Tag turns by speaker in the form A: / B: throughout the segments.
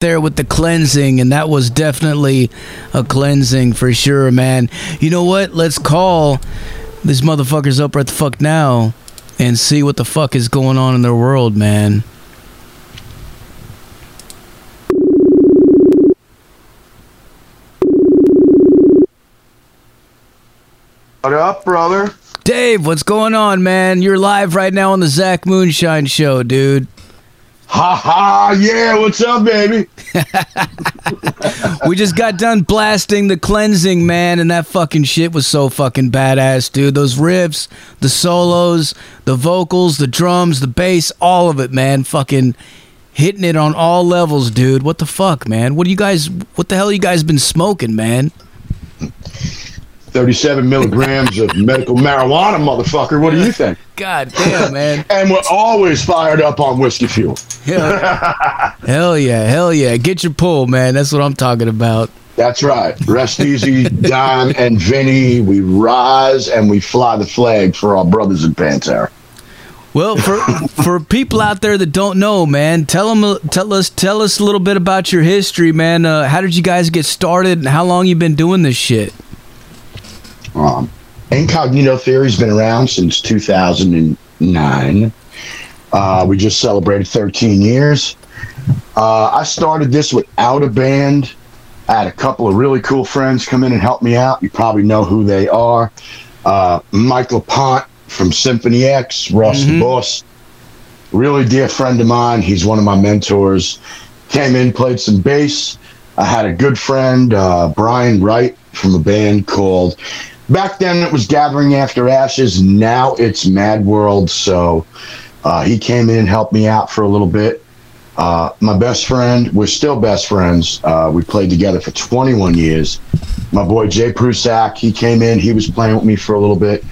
A: there with the cleansing, and that was definitely a cleansing for sure, man. You know what? Let's call these motherfuckers up right the fuck now and see what the fuck is going on in their world, man.
B: What up, brother?
A: Dave, what's going on, man? You're live right now on the Zach Moonshine Show, dude.
B: Ha ha! Yeah, what's up, baby?
A: we just got done blasting the cleansing, man, and that fucking shit was so fucking badass, dude. Those riffs, the solos, the vocals, the drums, the bass, all of it, man. Fucking hitting it on all levels, dude. What the fuck, man? What do you guys? What the hell you guys been smoking, man?
B: 37 milligrams of medical marijuana, motherfucker. What do you think?
A: God damn, man.
B: and we're always fired up on whiskey fuel.
A: Hell, hell yeah, hell yeah. Get your pull, man. That's what I'm talking about.
B: That's right. Rest easy, Don and Vinny. We rise and we fly the flag for our brothers in Pantera.
A: Well, for for people out there that don't know, man, tell them, tell us, tell us a little bit about your history, man. Uh, how did you guys get started, and how long you been doing this shit?
B: Um, Incognito Theory's been around since 2009. Uh, we just celebrated 13 years. Uh, I started this without a band. I had a couple of really cool friends come in and help me out. You probably know who they are. Uh, Mike LePond from Symphony X, Ross mm-hmm. the Boss, really dear friend of mine. He's one of my mentors. Came in, played some bass. I had a good friend, uh, Brian Wright, from a band called back then it was Gathering After Ashes. Now it's Mad World. So uh, he came in and helped me out for a little bit. Uh, my best friend, we're still best friends. Uh, we played together for 21 years. My boy Jay Prusak, he came in. He was playing with me for a little bit.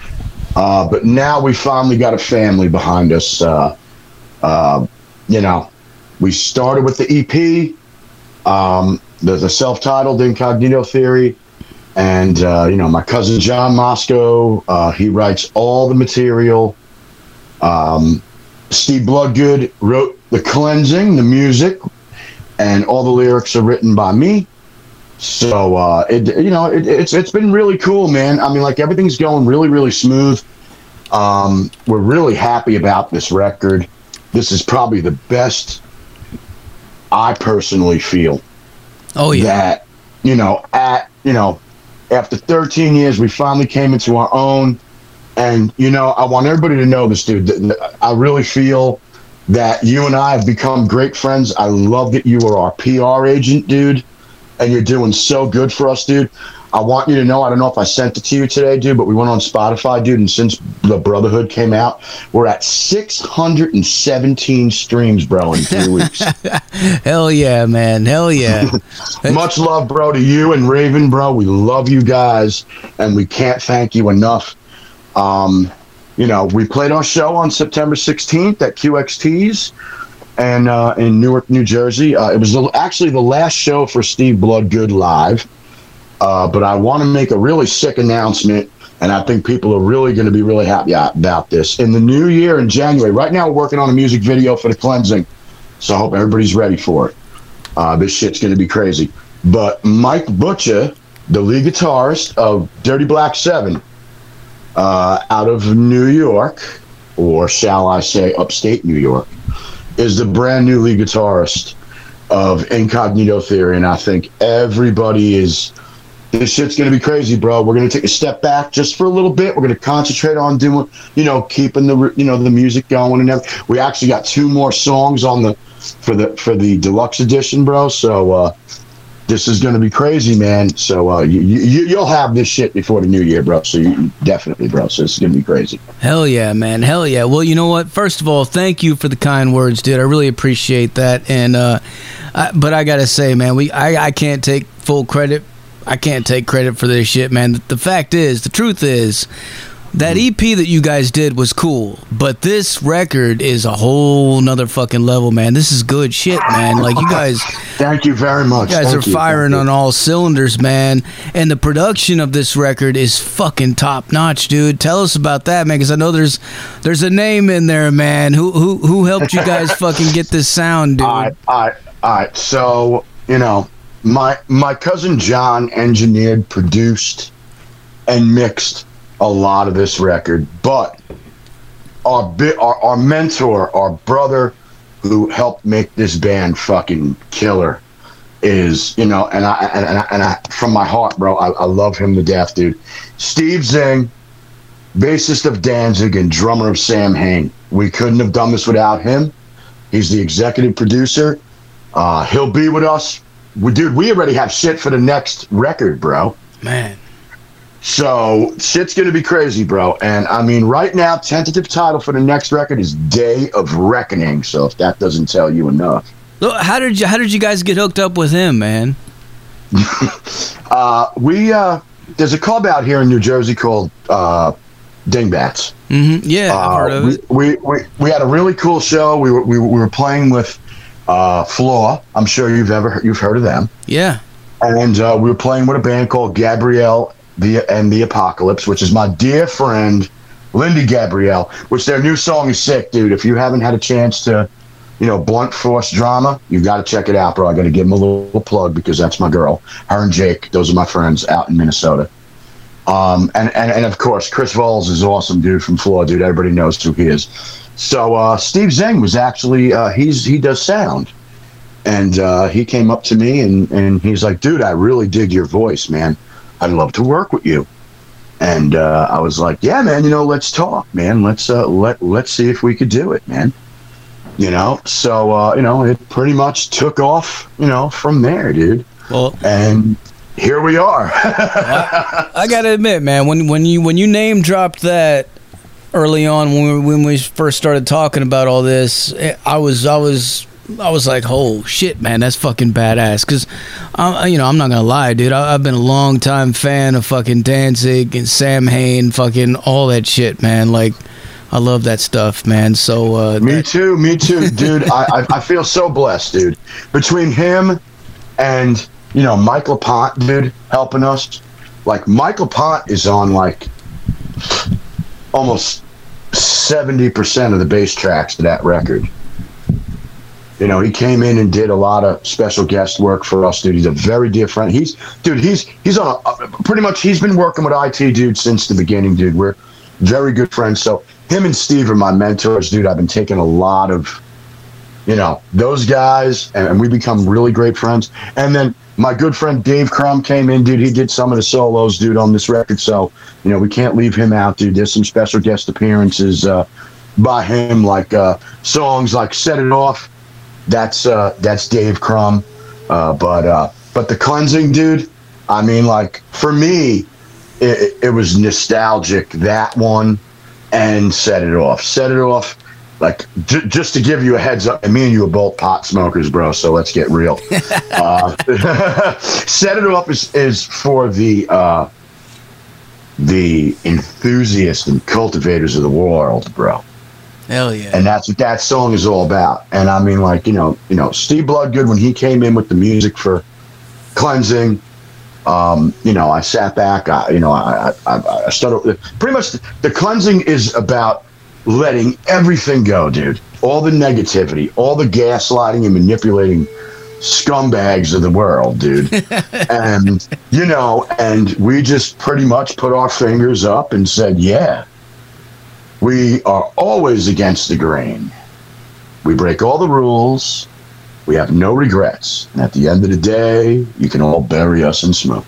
B: Uh, but now we finally got a family behind us. Uh, uh, you know, we started with the EP, um, the, the self-titled Incognito Theory and uh, you know my cousin John Moscow, uh, he writes all the material. Um, Steve Bloodgood wrote the cleansing, the music, and all the lyrics are written by me. So uh, it you know it, it's it's been really cool, man. I mean, like everything's going really really smooth. Um, we're really happy about this record. This is probably the best I personally feel.
A: Oh yeah.
B: That you know at you know after 13 years, we finally came into our own. And, you know, I want everybody to know this, dude. I really feel that you and I have become great friends. I love that you are our PR agent, dude. And you're doing so good for us, dude. I want you to know, I don't know if I sent it to you today, dude, but we went on Spotify, dude, and since the Brotherhood came out, we're at 617 streams, bro, in three weeks.
A: Hell yeah, man. Hell yeah.
B: Much love, bro, to you and Raven, bro. We love you guys, and we can't thank you enough. Um, you know, we played our show on September 16th at QXT's and uh, in Newark, New Jersey. Uh, it was actually the last show for Steve Bloodgood live. Uh, but I want to make a really sick announcement, and I think people are really going to be really happy about this. In the new year, in January, right now we're working on a music video for the cleansing, so I hope everybody's ready for it. Uh, this shit's going to be crazy. But Mike Butcher, the lead guitarist of Dirty Black Seven, uh, out of New York, or shall I say upstate New York, is the brand new lead guitarist of Incognito Theory, and I think everybody is this shit's gonna be crazy, bro. We're gonna take a step back just for a little bit. We're gonna concentrate on doing, you know, keeping the you know the music going and everything. We actually got two more songs on the for the for the deluxe edition, bro. So uh, this is gonna be crazy, man. So uh, you, you you'll have this shit before the new year, bro. So you, definitely, bro. So it's gonna be crazy.
A: Hell yeah, man. Hell yeah. Well, you know what? First of all, thank you for the kind words, dude. I really appreciate that. And uh, I, but I gotta say, man, we I, I can't take full credit I can't take credit for this shit, man. The fact is, the truth is, that mm. EP that you guys did was cool, but this record is a whole nother fucking level, man. This is good shit, man. Like you guys,
B: thank you very much.
A: You guys
B: thank
A: are
B: you,
A: firing on all cylinders, man. And the production of this record is fucking top notch, dude. Tell us about that, man, because I know there's there's a name in there, man. Who who who helped you guys fucking get this sound, dude?
B: I, I All right, so you know, my my cousin John engineered, produced, and mixed a lot of this record, but our bit, our, our mentor, our brother, who helped make this band fucking killer, is you know, and I and, and I, and I from my heart, bro, I, I love him to death, dude. Steve Zing, bassist of Danzig and drummer of Samhain. We couldn't have done this without him. He's the executive producer. Uh, he'll be with us. Dude, we already have shit for the next record, bro.
A: Man.
B: So shit's gonna be crazy, bro. And I mean, right now, tentative title for the next record is Day of Reckoning. So if that doesn't tell you enough,
A: Look, how did you how did you guys get hooked up with him, man?
B: uh, we uh, there's a club out here in New Jersey called uh, Dingbats.
A: hmm Yeah,
B: Uh, we, we, we we had a really cool show. We were we, we were playing with uh, Flaw. I'm sure you've ever heard, you've heard of them.
A: Yeah.
B: and uh, we were playing with a band called Gabriel the and the Apocalypse, which is my dear friend Lindy Gabriel. Which their new song is sick, dude. If you haven't had a chance to, you know, blunt force drama, you've got to check it out, bro. I got to give them a little plug because that's my girl. Her and Jake, those are my friends out in Minnesota. Um, and, and and of course, Chris Volz is awesome, dude from Flaw, dude. Everybody knows who he is. So uh, Steve Zing was actually uh, he's he does sound and uh, he came up to me and, and he's like, dude, I really dig your voice, man. I'd love to work with you. And uh, I was like, yeah, man, you know, let's talk, man. Let's uh, let let's see if we could do it, man. You know, so uh, you know, it pretty much took off, you know, from there, dude.
A: Well,
B: And here we are.
A: I gotta admit, man, when when you when you name dropped that early on when we, when we first started talking about all this, eh, I was I was I was like, oh shit, man, that's fucking badass. Because, you know, I'm not gonna lie, dude. I, I've been a long time fan of fucking Danzig and Samhain, fucking all that shit, man. Like, I love that stuff, man. So, uh,
B: Me
A: that-
B: too, me too, dude. I, I I feel so blessed, dude. Between him and you know Mike LePond, dude, helping us. Like Mike LePond is on like almost seventy percent of the bass tracks to that record. You know, he came in and did a lot of special guest work for us, dude. He's a very dear friend. He's, dude, he's he's on a, pretty much. He's been working with IT, dude, since the beginning, dude. We're very good friends. So him and Steve are my mentors, dude. I've been taking a lot of, you know, those guys, and, and we become really great friends. And then my good friend Dave Crum came in, dude. He did some of the solos, dude, on this record. So you know, we can't leave him out, dude. There's some special guest appearances uh, by him, like uh, songs like "Set It Off." That's uh, that's Dave Crum. Uh, but uh, but the cleansing, dude. I mean, like for me, it, it was nostalgic. That one and set it off. Set it off. Like j- just to give you a heads up, me and you are both pot smokers, bro. So let's get real. uh, set it off is, is for the uh, the enthusiasts and cultivators of the world, bro
A: hell yeah.
B: and that's what that song is all about. And I mean, like you know, you know, Steve Bloodgood when he came in with the music for cleansing. Um, you know, I sat back. I, you know, I, I, I started. Pretty much, the cleansing is about letting everything go, dude. All the negativity, all the gaslighting and manipulating scumbags of the world, dude. and you know, and we just pretty much put our fingers up and said, "Yeah, we are always against the grain. We break all the rules. We have no regrets. And at the end of the day, you can all bury us in smoke.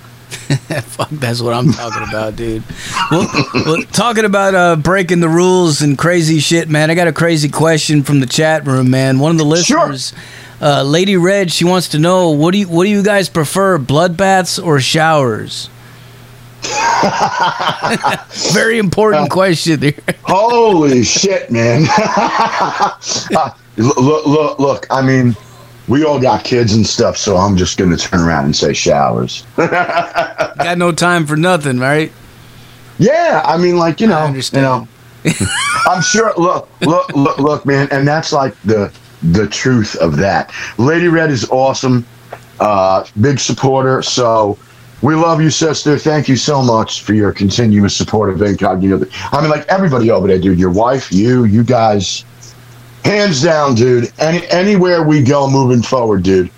A: Fuck, that's what I'm talking about, dude. Well, well, talking about uh, breaking the rules and crazy shit, man. I got a crazy question from the chat room, man. One of the
B: Sure.
A: listeners, uh, Lady Red, she wants to know what do you what do you guys prefer, bloodbaths or showers? Very important question there.
B: Holy shit, man. uh, look, look, look, I mean, we all got kids and stuff, so I'm just going to turn around and say showers.
A: Got no time for nothing, right?
B: Yeah, I mean, like you know. You know, I'm sure. Look, look, look, look, man, and that's like the the truth of that. Lady Red is awesome, uh, big supporter. So we love you, sister. Thank you so much for your continuous support of Incognito. I mean, like everybody over there, dude. Your wife, you, you guys. Hands down, dude. Any anywhere we go moving forward, dude.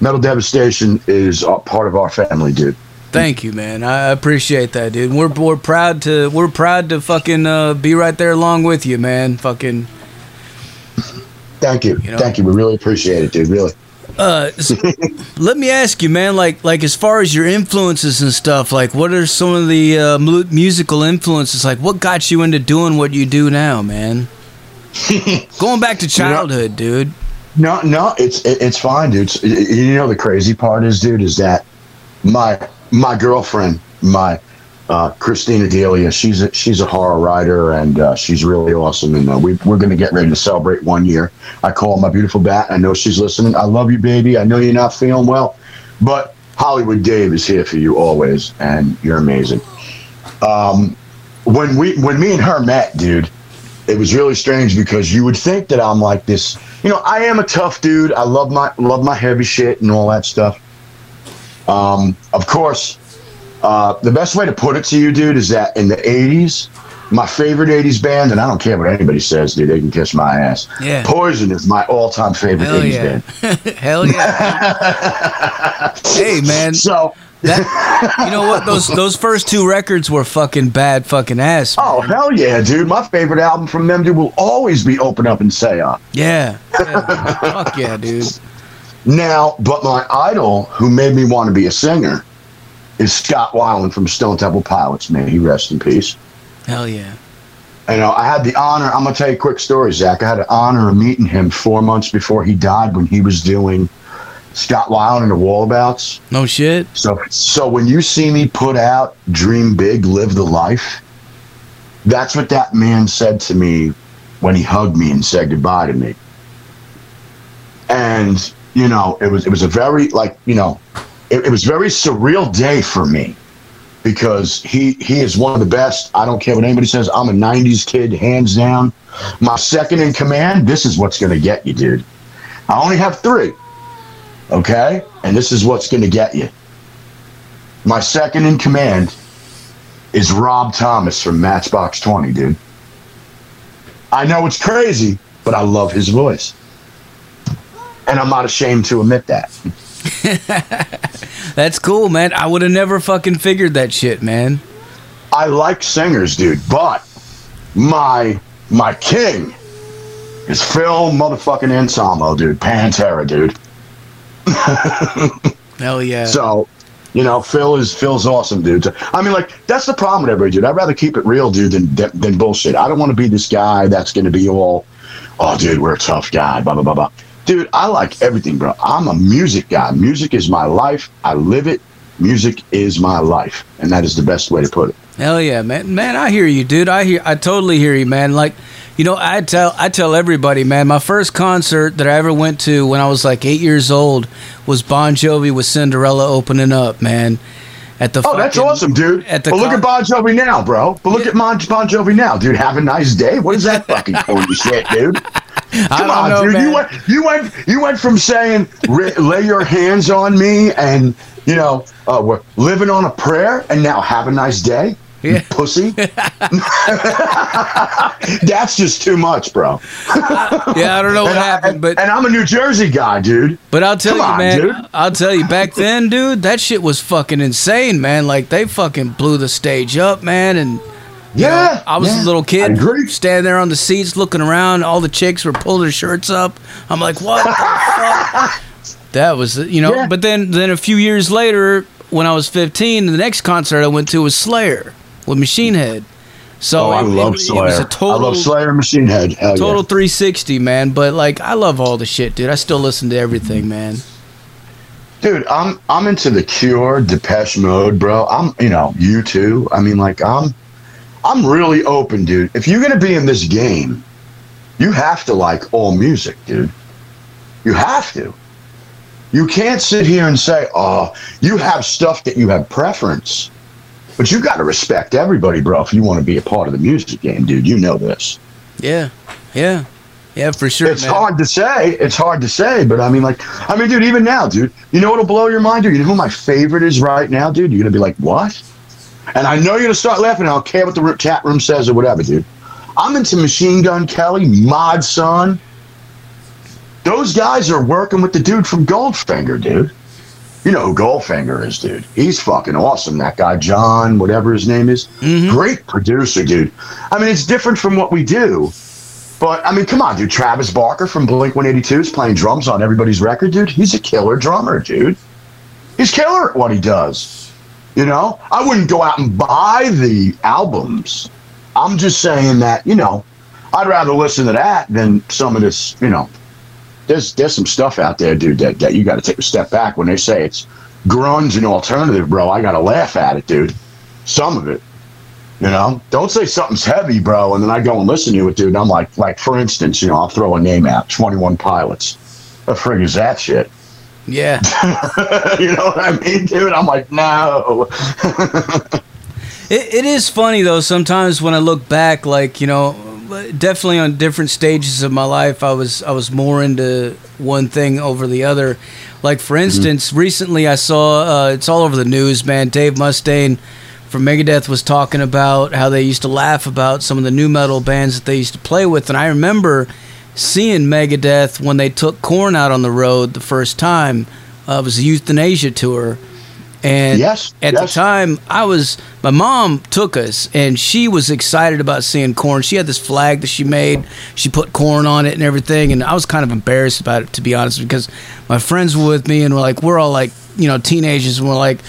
B: Metal Devastation is a part of our family, dude.
A: Thank you, man. I appreciate that, dude. We're we're proud to we're proud to fucking uh, be right there along with you, man. Fucking.
B: Thank you,
A: You know?
B: thank you. We really appreciate it, dude. Really.
A: Uh, s- let me ask you, man. Like, like as far as your influences and stuff, like, what are some of the uh, mu- musical influences? Like, what got you into doing what you do now, man? Going back to childhood, dude.
B: No, no, it's it's fine, dude. It's- you know the crazy part is, dude, is that my my girlfriend, my uh, Christina Delia, she's a, she's a horror writer and uh, she's really awesome. And uh, we we're gonna get ready to celebrate one year. I call my beautiful bat. I know she's listening. I love you, baby. I know you're not feeling well, but Hollywood Dave is here for you always, and you're amazing. Um, when we when me and her met, dude, it was really strange because you would think that I'm like this. You know, I am a tough dude. I love my love my heavy shit and all that stuff. Um, of course, uh, the best way to put it to you, dude, is that in the '80s, my favorite '80s band, and I don't care what anybody says, dude, they can kiss my ass.
A: Yeah.
B: Poison is my all-time favorite
A: Hell
B: 80s
A: yeah.
B: band.
A: Hell yeah. hey, man.
B: So,
A: That, you know what? Those those first two records were fucking bad, fucking ass.
B: oh hell yeah, dude! My favorite album from them, dude, will always be "Open Up and Say On."
A: Yeah. yeah. Fuck yeah, dude.
B: Now, but my idol who made me want to be a singer is Scott Weiland from Stone Temple Pilots. May he rest in peace.
A: Hell yeah.
B: You uh, know, I had the honor. I'm gonna tell you a quick story, Zach. I had the honor of meeting him four months before he died when he was doing Scott Weiland and the Wildabouts.
A: No shit.
B: So, so when you see me put out "Dream Big, Live the Life," that's what that man said to me when he hugged me and said goodbye to me. And you know, it was it was a very like you know, it, it was very surreal day for me because he he is one of the best. I don't care what anybody says. I'm a '90s kid, hands down. My second in command. This is what's gonna get you, dude. I only have three. Okay, and this is what's gonna get you. My second in command is Rob Thomas from Matchbox 20, dude. I know it's crazy, but I love his voice. And I'm not ashamed to admit that.
A: That's cool, man. I would have never fucking figured that shit, man.
B: I like singers, dude, but my my king is Phil motherfucking Anselmo, dude. Pantera, dude.
A: Hell yeah.
B: So, you know, Phil is Phil's awesome, dude. I mean, like that's the problem with everybody, dude. I'd rather keep it real, dude, than than, than bullshit. I don't want to be this guy that's going to be all, oh, dude, we're a tough guy, blah blah blah blah. Dude, I like everything, bro. I'm a music guy. Music is my life. I live it. Music is my life, and that is the best way to put it.
A: Hell yeah, man. Man, I hear you, dude. I hear I totally hear you, man. Like, you know, I tell I tell everybody, man, my first concert that I ever went to when I was like 8 years old was Bon Jovi with Cinderella opening up, man. At the
B: Oh, that's awesome, dude.
A: At the
B: but look
A: con-
B: at Bon Jovi now, bro. But look at Bon, bon Jovi now, dude. Have a nice day. What is that fucking corny shit, dude?
A: I
B: Come
A: don't
B: on,
A: know,
B: dude.
A: man.
B: You went, you went, you went from saying "Ra- "lay your hands on me" and you know uh, we're living on a prayer, and now have a nice day,
A: Yeah.
B: pussy. That's just too much, bro.
A: yeah, I don't know what
B: and, I,
A: happened, but
B: and I'm a New Jersey guy, dude.
A: But I'll tell
B: Come
A: you,
B: on,
A: man.
B: dude.
A: I'll tell you, back then, dude, that shit was fucking insane, man. Like they fucking blew the stage up, man. And you know,
B: Yeah,
A: I was
B: yeah,
A: a little
B: I
A: kid, standing there on the seats, looking around. All the chicks were pulling their shirts up. I'm like, what the fuck? That was, you know.
B: Yeah.
A: But then, then a few years later, when I was 15, the next concert I went to was Slayer with Machine Head. So
B: Oh, I
A: it-
B: love
A: it,
B: Slayer.
A: It was a total,
B: I love Slayer and Machine Head. Hell
A: total
B: yeah.
A: 360, man. But like, I love all the shit, dude. I still listen to everything, man.
B: Dude, I'm I'm into the Cure, Depeche Mode, bro. I'm you know you too. I mean, like I'm I'm really open, dude. If you're gonna be in this game, you have to like all music, dude. You have to. You can't sit here and say, "Oh, you have stuff that you have preference," but you got to respect everybody, bro. If you want to be a part of the music game, dude, you know this.
A: Yeah, yeah, yeah, for sure.
B: It's
A: man.
B: hard to say. It's hard to say, but I mean, like, I mean, dude, even now, dude, you know what'll blow your mind, dude? You know who my favorite is right now, dude? You're gonna be like, what? And I know you're gonna start laughing. I don't care what the chat room says or whatever, dude. I'm into Machine Gun Kelly, Mod Sun, Those guys are working with the dude from Goldfinger, dude. You know who Goldfinger is, dude. He's fucking awesome. That guy, John, whatever his name is.
A: Mhm.
B: Great producer, dude. I mean, it's different from what we do. But, I mean, come on, dude. Travis Barker from Blink 182 is playing drums on everybody's record, dude. He's a killer drummer, dude. He's killer at what he does. You know? I wouldn't go out and buy the albums. I'm just saying that, you know, I'd rather listen to that than some of this, you know. There's there's some stuff out there, dude, that, that you got to take a step back when they say it's grunge and alternative, bro. I got to laugh at it, dude. Some of it, you know. Don't say something's heavy, bro, and then I go and listen to it, dude. And I'm like, like for instance, you know, I'll throw a name out, Twenty One Pilots. The frig is that shit?
A: Yeah.
B: you know what I mean, dude? I'm like, no.
A: It, it is funny though. Sometimes when I look back, like you know, definitely on different stages of my life, I was I was more into one thing over the other. Like for instance, recently I saw uh, it's all over the news, man. Dave Mustaine from Megadeth was talking about how they used to laugh about some of the nu metal bands that they used to play with, and I remember seeing Megadeth when they took Korn out on the road the first time. Uh, it was a Youthanasia tour. And
B: Yes,
A: at the time, I was my mom took us, and she was excited about seeing Korn. She had this flag that she made. She put Korn on it and everything, and I was kind of embarrassed about it to be honest, because my friends were with me, and we're like, we're all like, you know, teenagers, and we're like,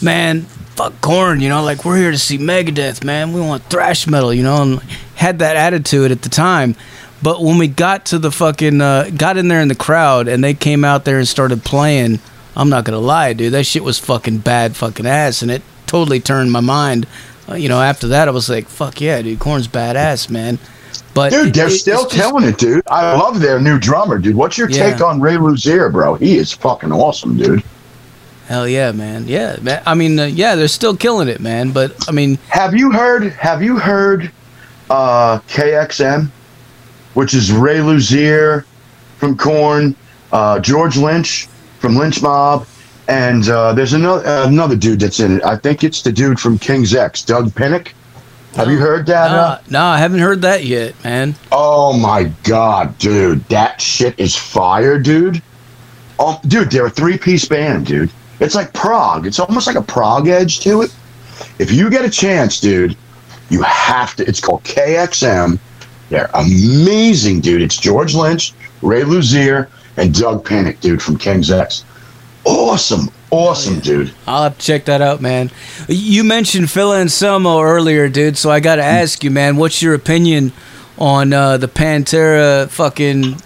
A: man, fuck Korn, you know, like we're here to see Megadeth, man. We want thrash metal, you know, and had that attitude at the time. But when we got to the fucking, uh, got in there in the crowd, and they came out there and started playing. I'm not gonna lie, dude. That shit was fucking bad, fucking ass, and it totally turned my mind. Uh, you know, after that, I was like, "Fuck yeah, dude, Korn's badass, man." But
B: Dude, they're
A: it-
B: still
A: just-
B: killing it, dude. I love their new drummer, dude. What's your
A: Yeah.
B: take on Ray Luzier, bro? He is fucking awesome, dude.
A: Hell yeah, man. Yeah, man. I mean, uh, yeah, they're still killing it, man. But I mean,
B: Have you heard? Have you heard uh, KXM, which is Ray Luzier from Korn, uh, George Lynch from Lynch Mob, and uh, there's another another dude that's in it. I think it's the dude from King's X, Doug Pinnick. Have you heard that? uh?
A: nah, nah, I haven't heard that yet, man.
B: Oh my god, dude, that shit is fire, dude. Oh, dude, they're a three-piece band, dude. It's like prog. It's almost like a prog edge to it. If you get a chance, dude, you have to. It's called KXM. They're amazing, dude. It's George Lynch, Ray Luzier, and Doug Pinnick, dude, from King's X. Awesome, awesome, dude.
A: I'll have to check that out, man. You mentioned Phil Anselmo earlier, dude. So I got to ask you, man, what's your opinion on uh, the Pantera fucking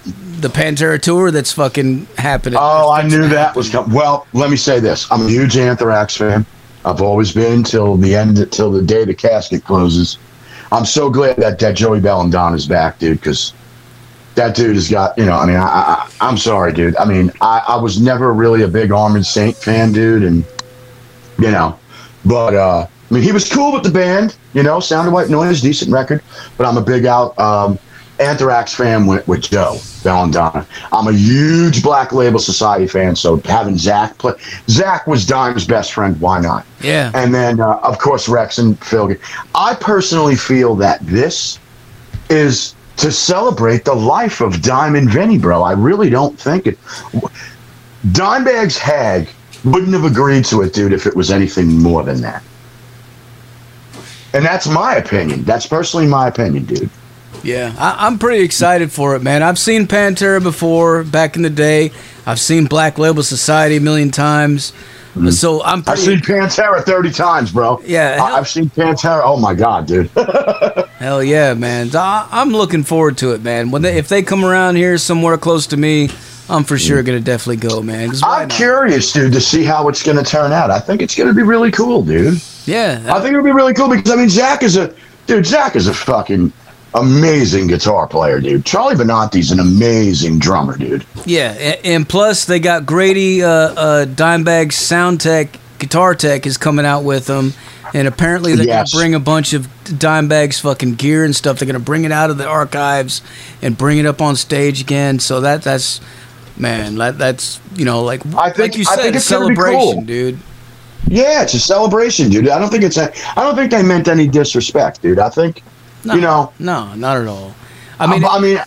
A: the Pantera tour that's fucking happening?
B: Oh, I knew that was coming. Well, let me say this: I'm a huge Anthrax fan. I've always been till the end, till the day the casket closes. I'm so glad that that Joey Belladonna is back, dude, because that dude has got. You know, I mean, I, I, I'm sorry, dude. I mean, I, I was never really a big Armored Saint fan, dude, and you know, but uh, I mean, he was cool with the band. You know, Sound of White Noise, decent record, but I'm a big out um, Anthrax fan with, with Joe Belladonna. I'm a huge Black Label Society fan, so having Zakk play, Zakk was Dime's best friend. Why not?
A: yeah,
B: And then, uh, of course, Rex and Phil. I personally feel that this is to celebrate the life of Diamond Vinny, bro. I really don't think it. Dimebag's Hag wouldn't have agreed to it, dude, if it was anything more than that. And that's my opinion. That's personally my opinion, dude.
A: yeah. I, I'm pretty excited for it, man. I've seen Pantera before back in the day. I've seen Black Label Society a million times. Mm-hmm. So I'm
B: I've seen Pantera 30 times, bro.
A: Yeah,
B: I-
A: hell-
B: I've seen Pantera. Oh, my God, dude.
A: Hell yeah, man! I, I'm looking forward to it, man. When they, if they come around here somewhere close to me, I'm for sure mm. gonna definitely go, man.
B: I'm
A: not?
B: curious, dude, to see how it's going to turn out. I think it's going to be really cool, dude.
A: Yeah,
B: I think it'll be really cool because I mean, Zakk is a dude. Zakk is a fucking amazing guitar player, dude. Charlie Benante's an amazing drummer, dude.
A: yeah, and, and plus they got Grady uh, uh, Dimebag Sound Tech Guitar Tech is coming out with them, and apparently they're
B: Yes.
A: gonna bring a bunch of Dimebag's fucking gear and stuff. They're gonna bring it out of the archives and bring it up on stage again. So that that's man, that that's you know like
B: I think-
A: like you
B: I
A: said,
B: think it's
A: celebration,
B: cool.
A: dude.
B: Yeah, it's a celebration, dude. I don't think it's a. I don't think they meant any disrespect, dude. I think
A: No,
B: you know.
A: no, not at all. I
B: I
A: mean,
B: mean, I mean,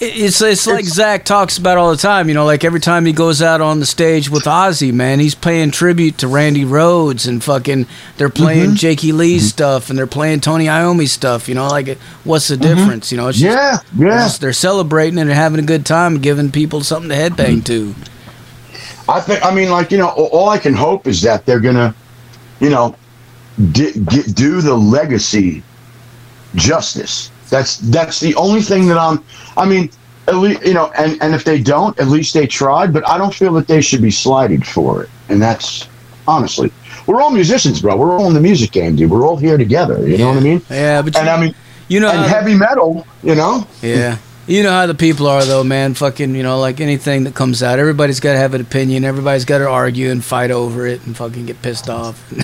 A: It's it's like
B: It's-
A: Zakk talks about all the time. You know, like every time he goes out on the stage with Ozzy, man, he's paying tribute to Randy Rhoads and fucking. They're playing
B: Mm-hmm.
A: Jakey Lee stuff and they're playing Tony Iommi stuff. You know, like what's the difference? You know, it's just,
B: Mm-hmm. Yeah, yeah.
A: they're celebrating and they're having a good time, giving people something to headbang to.
B: I think. I mean, like you know, all I can hope is that they're gonna, you know, get, do the legacy justice. That's that's the only thing that I'm. I mean, at least you know, and and if they don't, at least they tried. But I don't feel that they should be slighted for it. And that's honestly, we're all musicians, bro. We're all in the music game, dude. We're all here together. You know what I mean?
A: Yeah, but you,
B: And I mean,
A: you know,
B: and heavy metal. You know,
A: Yeah. You know how the people are though, man. Fucking, you know, like anything that comes out, everybody's got to have an opinion. Everybody's got to argue and fight over it and fucking get pissed off.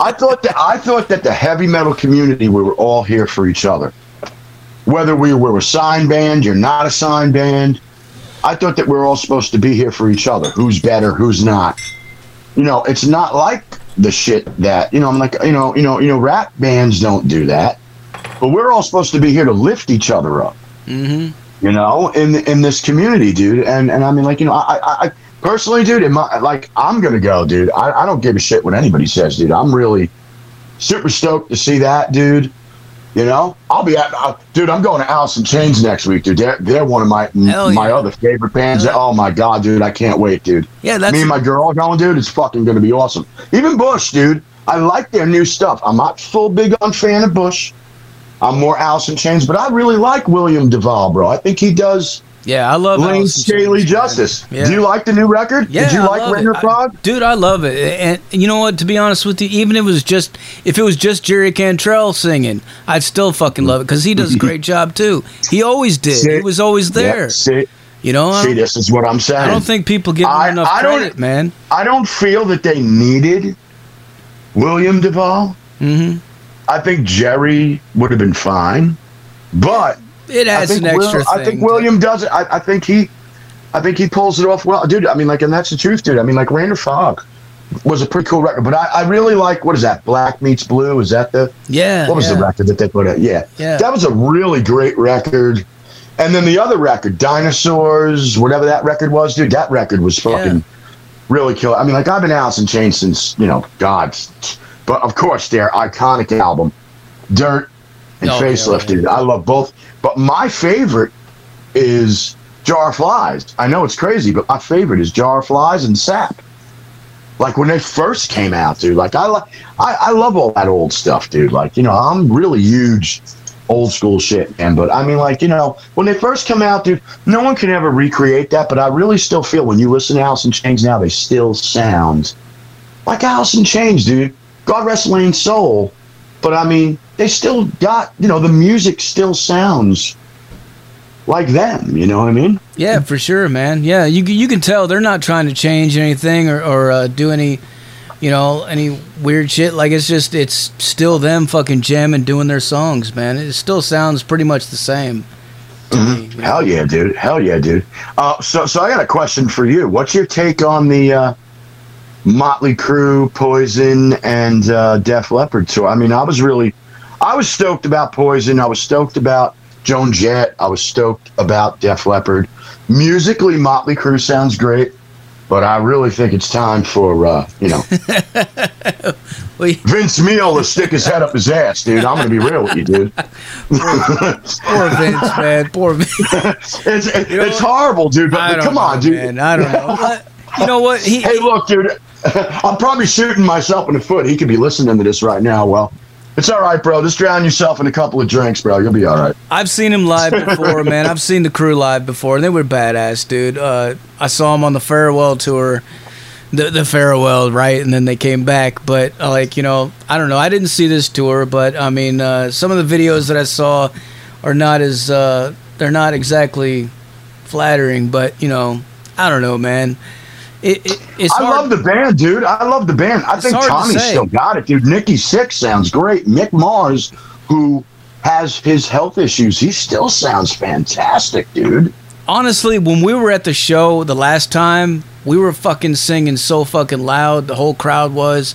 B: I thought that I thought that the heavy metal community we were all here for each other. Whether we were a signed band, you're not a signed band. I thought that we are all supposed to be here for each other. Who's better, who's not. You know, it's not like the shit that you know. I'm like, you know, you know, you know, rap bands don't do that, but we're all supposed to be here to lift each other up
A: mm-hmm.
B: you know, in in this community, dude. And and I mean, like, you know, I I, I personally, dude, in my like, I'm gonna go, dude. I, I don't give a shit what anybody says, dude. I'm really super stoked to see that, dude. You know, I'll be at, uh, dude. I'm going to Alice in Chains next week, dude. They're they're one of my
A: Hell
B: my
A: yeah.
B: other favorite bands.
A: Yeah.
B: Oh my god, dude, I can't wait, dude.
A: Yeah, that's
B: Me and my girl going, dude. It's fucking gonna be awesome. Even Bush, dude. I like their new stuff. I'm not full big on fan of Bush. I'm more Alice in Chains, but I really like William Duvall, bro. I think he does
A: yeah. I love Layne
B: Staley Justice.
A: Yeah.
B: Do you like the new record?
A: Yeah,
B: Did you
A: I
B: like
A: it.
B: Frog?
A: dude? I love it. And you know what? To be honest with you, even if it was just if it was just Jerry Cantrell singing, I'd still fucking love it because he does a great job too. He always did.
B: See?
A: He was always there.
B: Yeah, see,
A: You know,
B: see, this is what I'm saying.
A: I don't think people give him
B: I-
A: enough
B: I don't-
A: credit, man.
B: I don't feel that they needed William Duvall.
A: hmm
B: I think Jerry would have been fine, but
A: It
B: think,
A: an extra
B: Will-
A: thing.
B: I think William does it. I, I think he, I think he pulls it off well, dude. I mean, like, and that's the truth, dude. I mean, like, Rainier Fog was a pretty cool record, but I, I really like what is that? Black meets Blue. Is that the
A: Yeah.
B: what was
A: yeah.
B: the record that they put out? Yeah,
A: Yeah.
B: that was a really great record. And then the other record, Dinosaurs, whatever that record was, dude. That record was fucking
A: Yeah.
B: really killer. I mean, like, I've been Alice in Chains since you know, God, but of course, their iconic album, Dirt and
A: Oh, yeah,
B: Facelift,
A: yeah.
B: dude. I love both. But my favorite is Jar of Flies. I know it's crazy, but my favorite is Jar of Flies and Sap. Like when they first came out, dude. Like I like, I, I love all that old stuff, dude. Like you know, I'm really huge old school shit, man. But I mean, like you know, when they first come out, dude, no one can ever recreate that. But I really still feel when you listen to Alice in Chains now, they still sound like Alice in Chains, dude. God rest Layne's soul. But I mean, they still got you know the music still sounds like them. You know what I mean?
A: Yeah, for sure, man. Yeah, you you can tell they're not trying to change anything or or uh, do any, you know, any weird shit. Like it's just it's still them fucking jamming, doing their songs, man. It still sounds pretty much the same. to me?
B: Hell yeah, dude. Hell yeah, dude. Uh, so, so I got a question for you. What's your take on the uh, Motley Crue, Poison, and uh, Def Leppard So I mean, I was really, I was stoked about Poison. I was stoked about Joan Jett. I was stoked about Def Leppard. Musically, Motley Crue sounds great, but I really think it's time for uh, you know
A: We-
B: Vince Neil to stick his head up his ass, dude. I'm gonna be real with you, dude.
A: Poor Vince, man. Poor Vince.
B: it's it's
A: know what?
B: horrible, dude. But, but come
A: know,
B: on, dude.
A: man. I don't know. You know what? He,
B: Hey, look, dude. I'm probably shooting myself in the foot. He could be listening to this right now. Well, it's all right, bro. Just drown yourself in a couple of drinks, bro. You'll be all right.
A: I've seen him live before, man. I've seen the crew live before, and they were badass, dude. Uh, I saw him on the farewell tour, the the farewell, right, and then they came back. But uh, like, you know, I don't know. I didn't see this tour, but I mean, uh, some of the videos that I saw are not as uh, they're not exactly flattering. But you know, I don't know, man. It, it it's
B: I
A: hard.
B: love the band, dude. I love the band. I
A: It's
B: think
A: hard to
B: Tommy still got it, dude. Nikki Sixx sounds great. Mick Mars, who has his health issues, he still sounds fantastic, dude.
A: honestly, when we were at the show the last time, we were fucking singing so fucking loud. The whole crowd was.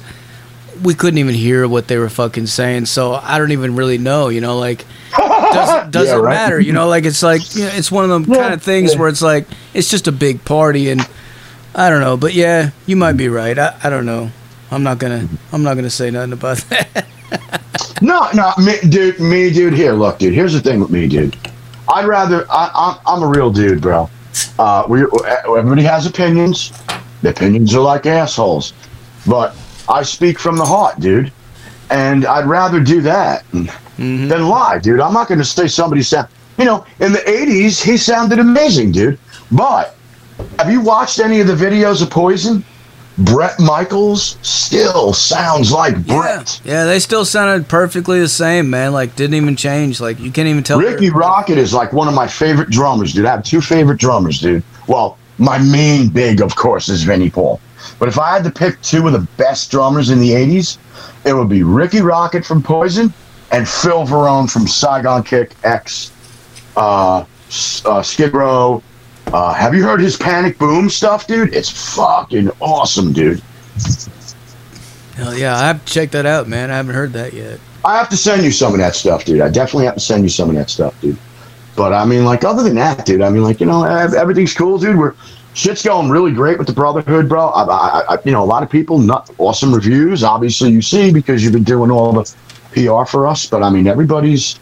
A: We couldn't even hear what they were fucking saying. So I don't even really know. You know, like doesn't, doesn't
B: Yeah, right.
A: matter. You know, like it's like you know, it's one of them
B: Yeah,
A: kind of things
B: yeah.
A: where it's like it's just a big party, and I don't know. But yeah, you might be right. I, I don't know. I'm not gonna I'm not gonna say nothing about that.
B: No, no, me, dude, me, dude. Here, look, dude. Here's the thing with me, dude. I'd rather. I, I'm, I'm a real dude, bro. Uh, we everybody has opinions. The opinions are like assholes, but I speak from the heart, dude. And I'd rather do that
A: Mhm.
B: than lie, dude. I'm not going to say somebody sound. You know, in the '80s, he sounded amazing, dude. But have you watched any of the videos of Poison? Bret Michaels still sounds like Bret.
A: Yeah, they still sounded perfectly the same, man. Like didn't even change. Like you can't even tell.
B: Rikki Rockett is like one of my favorite drummers, dude. I have two favorite drummers, dude. Well, my main big, of course, is Vinnie Paul. But if I had to pick two of the best drummers in the 80s, it would be Rikki Rockett from Poison and Phil Varone from Saigon Kick X, uh, uh, Skid Row. Uh, have you heard his Panic Boom stuff, dude? It's fucking awesome, dude.
A: Hell yeah, I have to check that out, man. I haven't heard that yet.
B: I have to send you some of that stuff, dude. I definitely have to send you some of that stuff, dude. But I mean, like, other than that, dude, I mean, like, you know, everything's cool, dude. We're shit's going really great with the Brotherhood, bro. I, I, I you know, a lot of people, not awesome reviews. Obviously, you see because you've been doing all the PR for us. But I mean, everybody's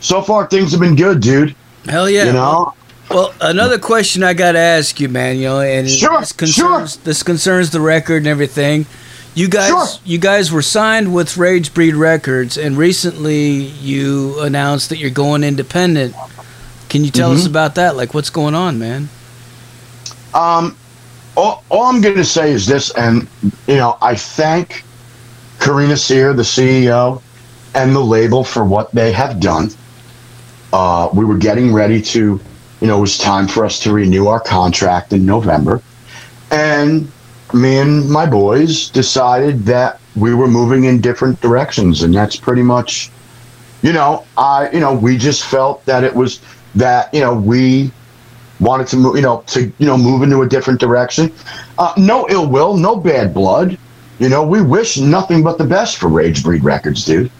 B: so far things have been good, dude.
A: Hell yeah.
B: You know,
A: Well, another question I got to ask you, man. You know, and
B: Sure,
A: this concerns this concerns the record and everything. You guys,
B: Sure.
A: you guys were signed with Rage Breed Records, and recently you announced that you're going independent. Can you tell us
B: Mm-hmm.
A: about that? Like, what's going on, man?
B: Um, all, all I'm going to say is this, and you know, I thank Karina Sear, the CEO, and the label for what they have done. Uh, we were getting ready to, you know, it was time for us to renew our contract in November, and me and my boys decided that we were moving in different directions, and that's pretty much, you know, I, you know, we just felt that it was that, you know, we wanted to move, you know, to you know move into a different direction. Uh, no ill will, no bad blood. You know, we wish nothing but the best for Rage Breed Records, dude.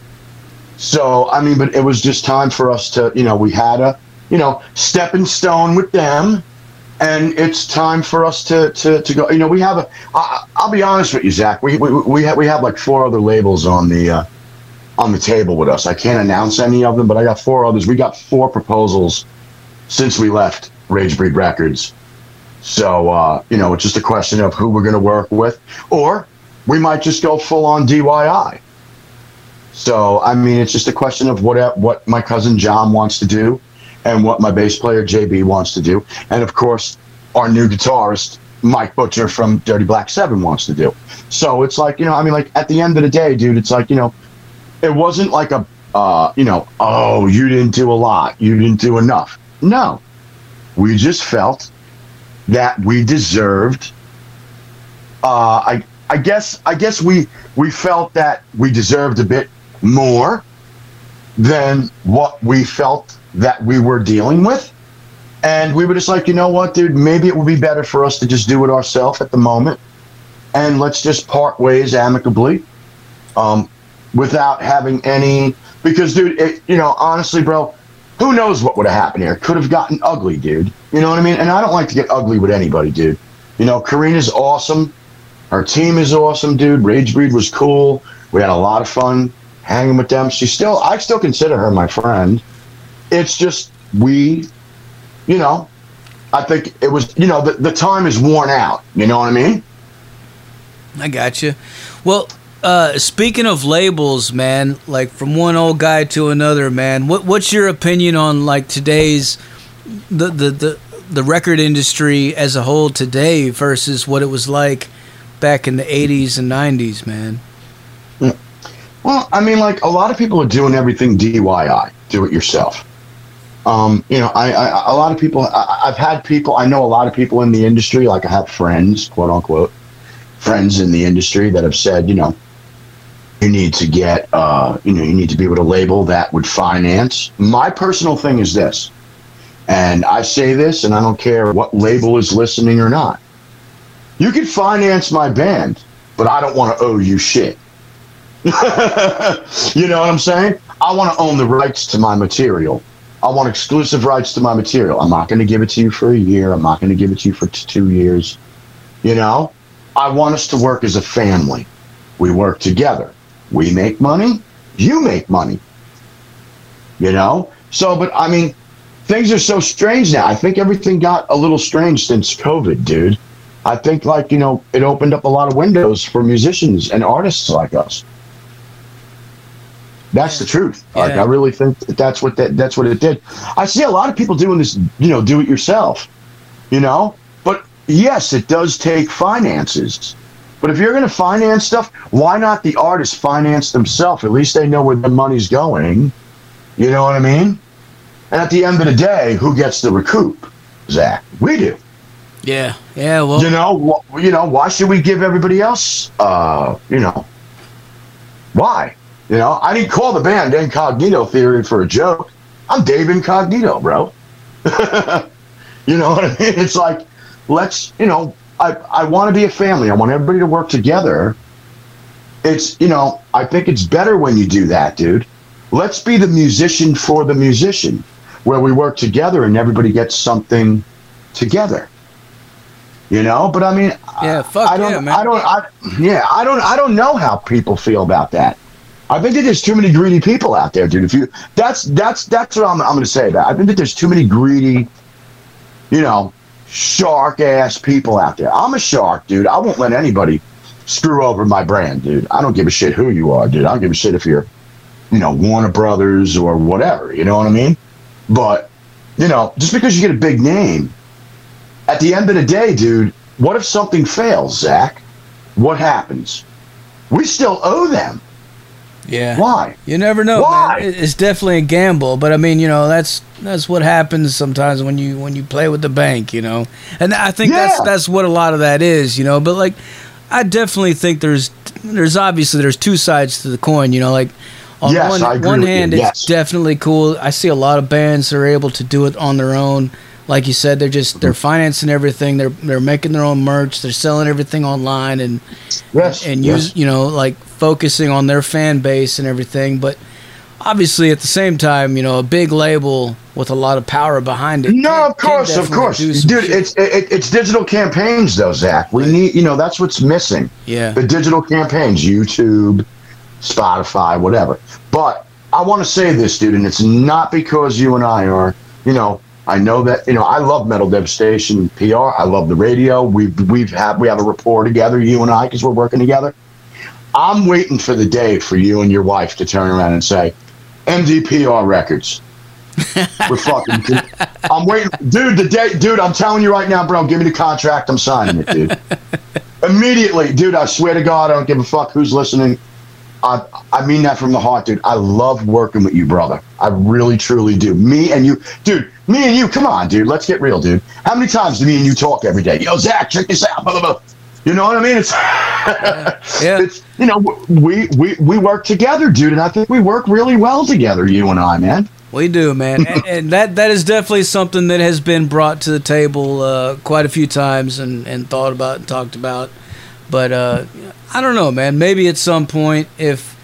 B: So I mean, but it was just time for us to, you know, we had a, you know, stepping stone with them, and it's time for us to to, to go. You know, we have a. I, I'll be honest with you, Zach. We we we have, we have like four other labels on the. Uh, on the table with us. I can't announce any of them, but I got four others. We got four proposals since we left Rage Breed Records. So, uh, you know, it's just a question of who we're going to work with, or we might just go full on DIY. So, I mean, it's just a question of what what my cousin John wants to do, and what my bass player JB wants to do, and of course, our new guitarist Mike Butcher from Dirty Black Seven wants to do. So it's like, you know, I mean, like at the end of the day, dude, it's like, you know, it wasn't like a, uh, you know, oh, you didn't do a lot, you didn't do enough. No, we just felt that we deserved. Uh, I I guess I guess we we felt that we deserved a bit more than what we felt that we were dealing with. And we were just like, you know what, dude, maybe it would be better for us to just do it ourselves at the moment. And let's just part ways amicably. Um, without having any because dude it, you know honestly bro who knows what would have happened here? Could have gotten ugly dude. You know what i mean? And i don't like to get ugly with anybody dude. You know karina's awesome. Our team is awesome dude. Rage breed was cool. We had a lot of fun hanging with them. She still i still consider her my friend it's just we you know i think it was you know the, the time is worn out you know what i mean
A: I got you. Well, uh, speaking of labels, man, like from one old guy to another, man. What what's your opinion on like today's the the the, the record industry as a whole today versus what it was like back in the '80s and '90s, man?
B: Well, I mean, like a lot of people are doing everything DIY, do it yourself. Um, you know, I, I a lot of people. I, I've had people. I know a lot of people in the industry. Like I have friends, quote unquote, friends in the industry that have said, you know, you need to get, uh, you know, you need to be able to label that would finance. My personal thing is this, and I say this, and I don't care what label is listening or not. You can finance my band, but I don't want to owe you shit. you know what I'm saying? I want to own the rights to my material. I want exclusive rights to my material. I'm not going to give it to you for a year. I'm not going to give it to you for t- two years. You know, I want us to work as a family. We work together. We make money. You make money. You know? So, but I mean, things are so strange now. I think everything got a little strange since COVID, dude. I think, like, you know, it opened up a lot of windows for musicians and artists like us. That's the truth. Like, I really think that that's what that, that's what it did. I see a lot of people doing this, you know, do it yourself, you know. But yes, it does take finances. But if you're going to finance stuff, why not the artist finance themselves? At least they know where the money's going. You know what I mean? And at the end of the day, who gets the recoup? Zach, we do.
A: Yeah, yeah. Well,
B: You know, wh- you know, why should we give everybody else? Uh, you know, why? You know, I didn't call the band Incognito Theory for a joke. I'm Dave Incognito, bro. you know what I mean? It's like, let's, you know, I, I want to be a family. I want everybody to work together. It's, you know, I think it's better when you do that, dude. Let's be the musician for the musician, where we work together and everybody gets something together. You know, but I mean,
A: Yeah, fuck
B: I don't,
A: yeah, man.
B: I don't, I, yeah, I don't, I don't know how people feel about that. I think that there's too many greedy people out there, dude. If you, that's, that's, that's what I'm, I'm going to say about. I think that there's too many greedy, you know, shark ass people out there. I'm a shark, dude. I won't let anybody screw over my brand, dude. I don't give a shit who you are, dude. I don't give a shit if you're, you know, Warner Brothers or whatever. You know what I mean? But, you know, just because you get a big name, at the end of the day, dude, what if something fails, Zach? What happens? We still owe them.
A: Yeah.
B: Why?
A: You never know,
B: Why?
A: man. It's definitely a gamble, but I mean, you know, that's that's what happens sometimes when you when you play with the bank, you know. And I think that's
B: Yeah.
A: that's what a lot of that is, you know. But like, I definitely think there's there's obviously there's two sides to the coin, you know. Like on
B: Yes,
A: one one hand,
B: yes.
A: it's definitely cool. I see a lot of bands that are able to do it on their own. Like you said, they're just they're mm-hmm. financing everything. They're they're making their own merch. They're selling everything online and
B: Yes.
A: and
B: yes.
A: use you know like focusing on their fan base and everything but obviously at the same time you know a big label with a lot of power behind it
B: No, of course, of course, dude.
A: shit.
B: It's it, it's digital campaigns, though, Zach. We need, you know, that's what's missing.
A: yeah
B: The digital campaigns, YouTube, Spotify, whatever. But I want to say this, dude, and it's not because you and I are, you know, I know that, you know, I love Metal Devastation PR. I love the radio. We've we've had we have a rapport together, you and I, because we're working together. I'm waiting for the day for you and your wife to turn around and say, MDPR Records. We're fucking. I'm waiting, dude. The day, dude. I'm telling you right now, bro. Give me the contract. I'm signing it, dude. Immediately, dude. I swear to God, I don't give a fuck who's listening. I I mean that from the heart, dude. I love working with you, brother. I really, truly do. Me and you, dude. Me and you. Come on, dude. Let's get real, dude. How many times do me and you talk every day? Yo, Zach, check this out. Blah, blah, blah. You know what I mean? It's,
A: Yeah.
B: it's you know we we we work together, dude, and I think we work really well together, you and I, man.
A: we do man and, and that that is definitely something that has been brought to the table uh, quite a few times and and thought about and talked about but uh i don't know man. Maybe at some point if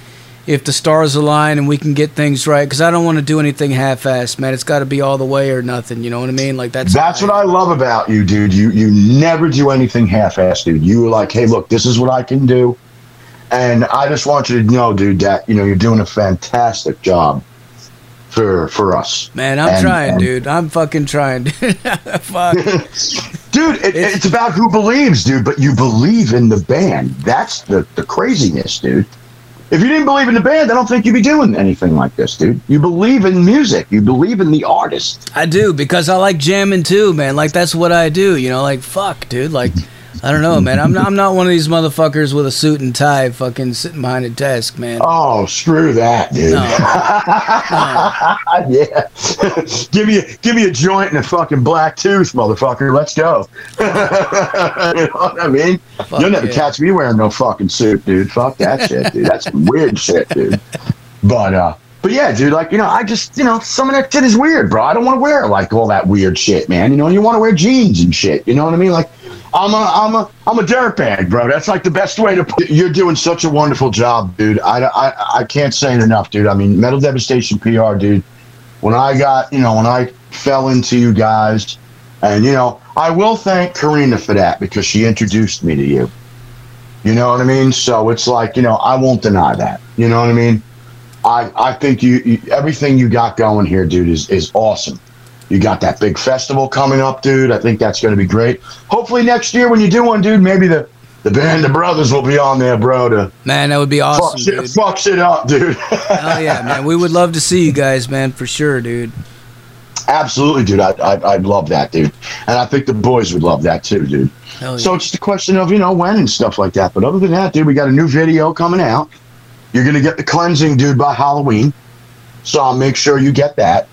A: if the stars align and we can get things right because i don't want to do anything half-assed man. It's got to be all the way or nothing you know what i mean? Like that's
B: That's what I love about you, dude. You you never do anything half-assed, dude. You were like, hey, look, this is what I can do, and I just want you to know, dude, that you know you're doing a fantastic job for for us,
A: Man, I'm
B: And-
A: trying,
B: and-
A: dude. I'm fucking trying. Fuck.
B: dude. It,
A: It's-
B: it's about who believes, dude. But you believe in the band. That's the the craziness, dude. If you didn't believe in the band, I don't think you'd be doing anything like this, dude. You believe in music. You believe in the artist.
A: I do because I like jamming too, man. Like that's what I do. You know, like fuck, dude. Like I don't know, man. I'm not, I'm not one of these motherfuckers with a suit and tie, fucking sitting behind a desk, man.
B: Oh, screw that, dude.
A: No.
B: yeah. give me a, give me a joint and a fucking black tooth, motherfucker. Let's go. you know what I mean?
A: Fuck
B: You'll never
A: yeah.
B: catch me wearing no fucking suit, dude. Fuck that shit, dude. That's weird shit, dude. But uh but yeah, dude, like, you know, I just, you know, some of that shit is weird, bro. I don't want to wear like all that weird shit, man. You know, you want to wear jeans and shit. You know what I mean? Like, I'm a I'm a I'm a dirtbag, bro. That's like the best way to. Put You're doing such a wonderful job, dude. I, I I can't say it enough, dude. I mean, Metal Devastation PR, dude. When I got you know when I fell into you guys, and you know I will thank Karina for that because she introduced me to you. You know what I mean? So it's like you know I won't deny that. You know what I mean? I I think you, you everything you got going here, dude, is is awesome. You got that big festival coming up, dude. I think that's going to be great. Hopefully next year when you do one, dude, maybe the the band of brothers will be on there, bro. To
A: man, that would be awesome. Fuck
B: shit, fuck shit up, dude.
A: oh yeah, man. We would love to see you guys, man, for sure, dude.
B: Absolutely, dude. I, I I'd love that, dude. And I think the boys would love that too, dude. Yeah. So it's just a question of you know when and stuff like that. But other than that, dude, we got a new video coming out. You're gonna get the cleansing, dude, by Halloween. So I'll make sure you get that.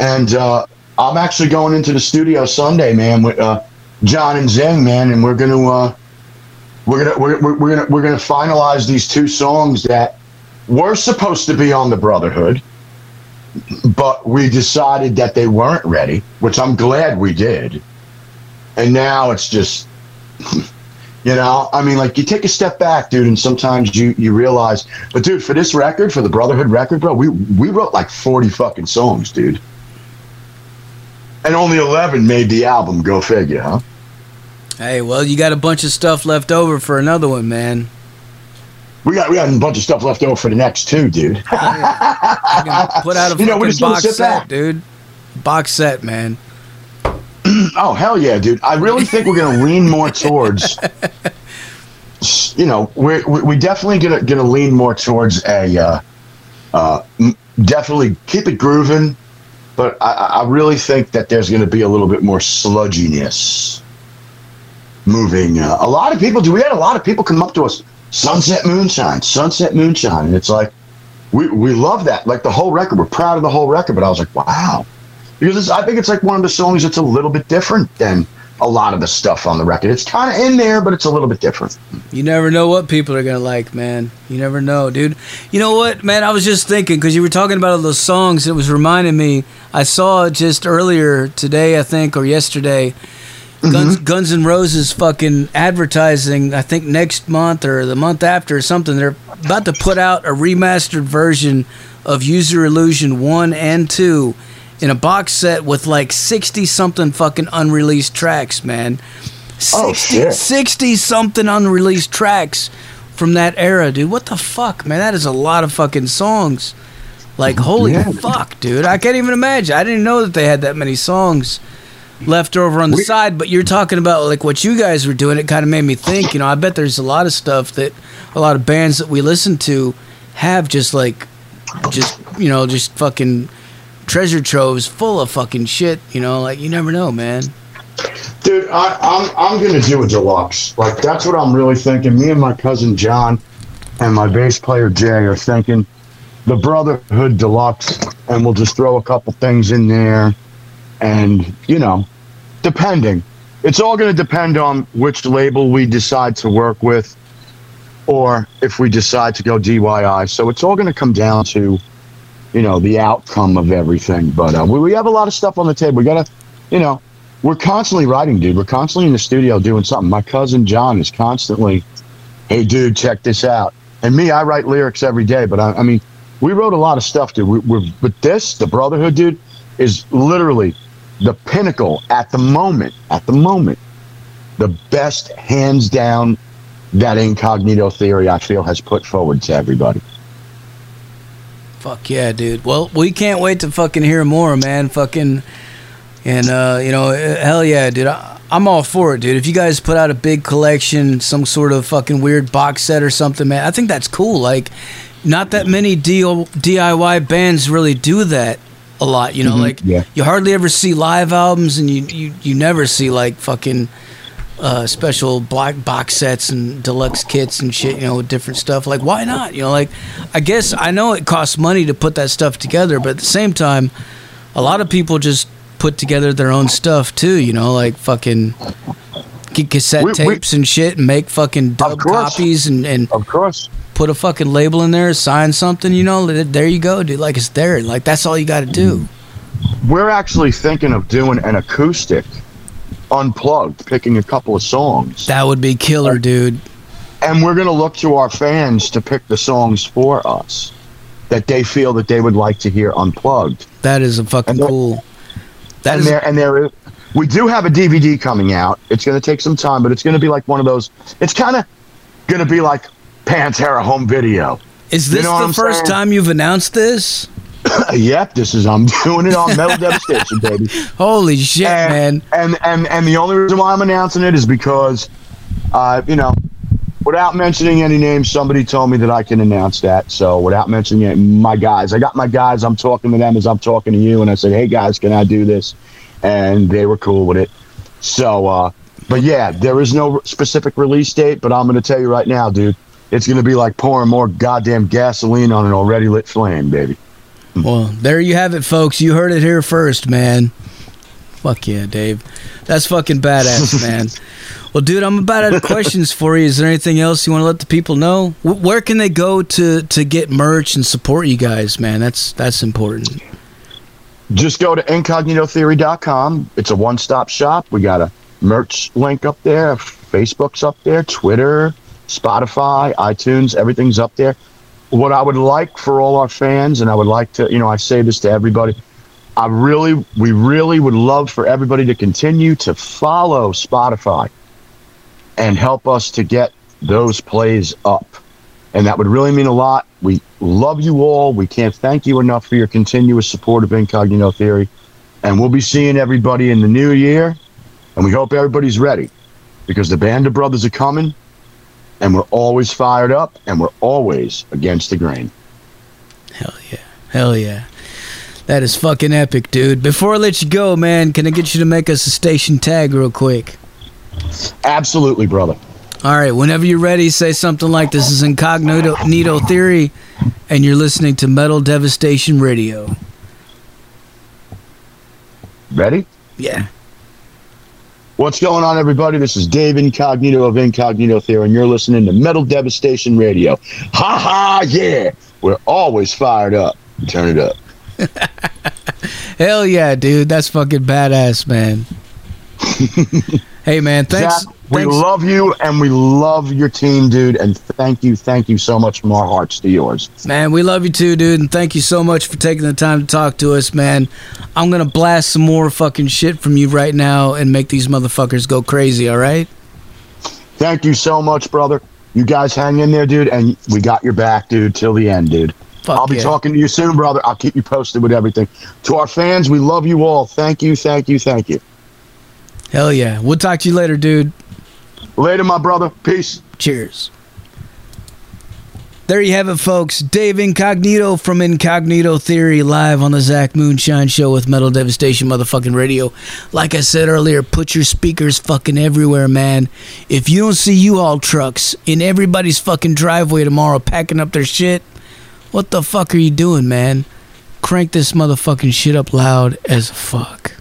B: And uh, I'm actually going into the studio Sunday, man, with uh, John and Zing, man, and we're gonna uh, we're gonna we're, we're, we're gonna we're gonna finalize these two songs that were supposed to be on the Brotherhood, but we decided that they weren't ready, which I'm glad we did. And now it's just, you know, I mean, like you take a step back, dude, and sometimes you you realize, but dude, for this record, for the Brotherhood record, bro, we we wrote like 40 fucking songs, dude and only 11 made the album. Go figure, huh?
A: Hey, well, you got a bunch of stuff left over for another one, man.
B: We got we got a bunch of stuff left over for the next two, dude. put
A: out a you know, box set, back. dude. Box set, man.
B: oh hell yeah, dude! I really think we're gonna lean more towards. You know, we're we definitely gonna gonna lean more towards a. Uh, uh, definitely keep it grooving but I, I really think that there's going to be a little bit more sludginess moving. Uh, a lot of people do. We had a lot of people come up to us. Sunset Moonshine, Sunset Moonshine, and it's like we we love that. Like the whole record, we're proud of the whole record. But I was like, wow, because I think it's like one of the songs that's a little bit different than a lot of the stuff on the record. It's kind of in there, but it's a little bit different.
A: You never know what people are gonna like, man. You never know, dude. You know what, man? I was just thinking because you were talking about all those songs. It was reminding me. I saw just earlier today, I think, or yesterday. Guns, mm-hmm. Guns N' Roses fucking advertising. I think next month or the month after or something. They're about to put out a remastered version of Use Your Illusion one and two in a box set with like 60 something fucking unreleased tracks, man. 60, oh, shit. 60 something unreleased tracks from that era, dude. What the fuck, man? That is a lot of fucking songs. Like, holy yeah. fuck, dude. I can't even imagine. I didn't know that they had that many songs left over on the we- side, but you're talking about like what you guys were doing. It kind of made me think, you know, I bet there's a lot of stuff that a lot of bands that we listen to have just like, just, you know, just fucking treasure troves full of fucking shit. You know, like you never know, man.
B: Dude, I, I'm I'm gonna do a deluxe. Like that's what I'm really thinking. Me and my cousin John and my bass player Jay are thinking the Brotherhood Deluxe, and we'll just throw a couple things in there, and you know, depending. It's all going to depend on which label we decide to work with, or if we decide to go DIY. So it's all going to come down to you know the outcome of everything. But uh, we, we have a lot of stuff on the table. We gotta, you know, we're constantly writing, dude. We're constantly in the studio doing something. My cousin John is constantly, hey, dude, check this out. And me, I write lyrics every day. But I, I mean, we wrote a lot of stuff, dude. We, we're, but this, the Brotherhood, dude, is literally the pinnacle at the moment. At the moment, the best, hands down, that incognito theory I feel has put forward to everybody.
A: Fuck yeah, dude. Well, we can't wait to fucking hear more, man. Fucking, and uh, you know, hell yeah, dude. I, I'm all for it, dude. If you guys put out a big collection, some sort of fucking weird box set or something, man, I think that's cool. Like, not that many DIY bands really do that a lot. You know, mm-hmm, like yeah. you hardly ever see live albums, and you you you never see like fucking uh, special black box sets and deluxe kits and shit, you know, with different stuff. Like, why not? You know, like, I guess I know it costs money to put that stuff together, but at the same time, a lot of people just put together their own stuff too, you know, like fucking get cassette we, tapes we, and shit and make fucking dub copies and, and
B: of course
A: put a fucking label in there, sign something, you know, there you go, dude. Like it's there. Like that's all you got to do.
B: We're actually thinking of doing an acoustic unplugged, picking a couple of songs.
A: That would be killer, dude.
B: And we're going to look to our fans to pick the songs for us that they feel that they would like to hear unplugged.
A: That is a fucking
B: And
A: cool. That
B: and
A: is
B: there and there is we do have a DVD coming out. It's going to take some time, but it's going to be like one of those. It's kind of going to be like Pantera home video.
A: is
B: you
A: this
B: know
A: the first
B: saying?
A: time you've announced this?
B: yep, this is I'm doing it on Metal Devastation, baby.
A: Holy shit,
B: and,
A: man!
B: And and and the only reason why I'm announcing it is because, uh, you know, without mentioning any names, somebody told me that I can announce that. So without mentioning it, my guys, I got my guys. I'm talking to them as I'm talking to you, and I said, "Hey guys, can I do this?" And they were cool with it. So, uh, but yeah, there is no specific release date, but I'm going to tell you right now, dude. It's going to be like pouring more goddamn gasoline on an already lit flame, baby.
A: Well, there you have it, folks. You heard it here first, man. Fuck yeah, Dave. That's fucking badass, man. Well, dude, I'm about out of questions for you. Is there anything else you want to let the people know? Wh- Where can they go to to get merch and support you guys, man? That's that's important.
B: just go to incognitotheory.com. It's a one stop shop. We got a merch link up there. Facebook's up there, Twitter, Spotify, iTunes, everything's up there. What I would like for all our fans, and I would like to, you know, I say this to everybody. I really, we really would love for everybody to continue to follow Spotify and help us to get those plays up. And that would really mean a lot. We love you all. We can't thank you enough for your continuous support of Incognito Theory. And we'll be seeing everybody in the new year. And we hope everybody's ready because the Band of Brothers are coming. And we're always fired up and we're always against the grain.
A: Hell yeah. Hell yeah. That is fucking epic, dude. Before I let you go, man, can I get you to make us a station tag real quick?
B: Absolutely, brother.
A: All right, whenever you're ready, say something like this is Incognito Nito Theory, and you're listening to Metal Devastation Radio.
B: Ready?
A: Yeah.
B: What's going on, everybody? This is Dave Incognito of Incognito Theory, and you're listening to Metal Devastation Radio. Ha ha, yeah! We're always fired up. Turn it up.
A: Hell yeah, dude. That's fucking badass, man. hey, man, thanks.
B: We love you and we love your team, dude. And thank you, thank you so much from our hearts to yours.
A: Man, we love you too, dude, and thank you so much for taking the time to talk to us, man. I'm gonna blast some more fucking shit from you right now and make these motherfuckers go crazy, all right?
B: Thank you so much, brother. You guys hang in there, dude, and we got your back, dude, till the end, dude.
A: Fuck
B: I'll be
A: yeah.
B: talking to you soon, brother. I'll keep you posted with everything. To our fans, we love you all. Thank you, thank you, thank you.
A: Hell yeah. We'll talk to you later, dude.
B: Later, my brother. Peace.
A: Cheers. There you have it, folks. Dave Incognito from Incognito Theory live on the Zach Moonshine Show with Metal Devastation motherfucking radio. Like I said earlier, put your speakers fucking everywhere, man. If you don't see U-Haul trucks in everybody's fucking driveway tomorrow packing up their shit, what the fuck are you doing, man? Crank this motherfucking shit up loud as fuck.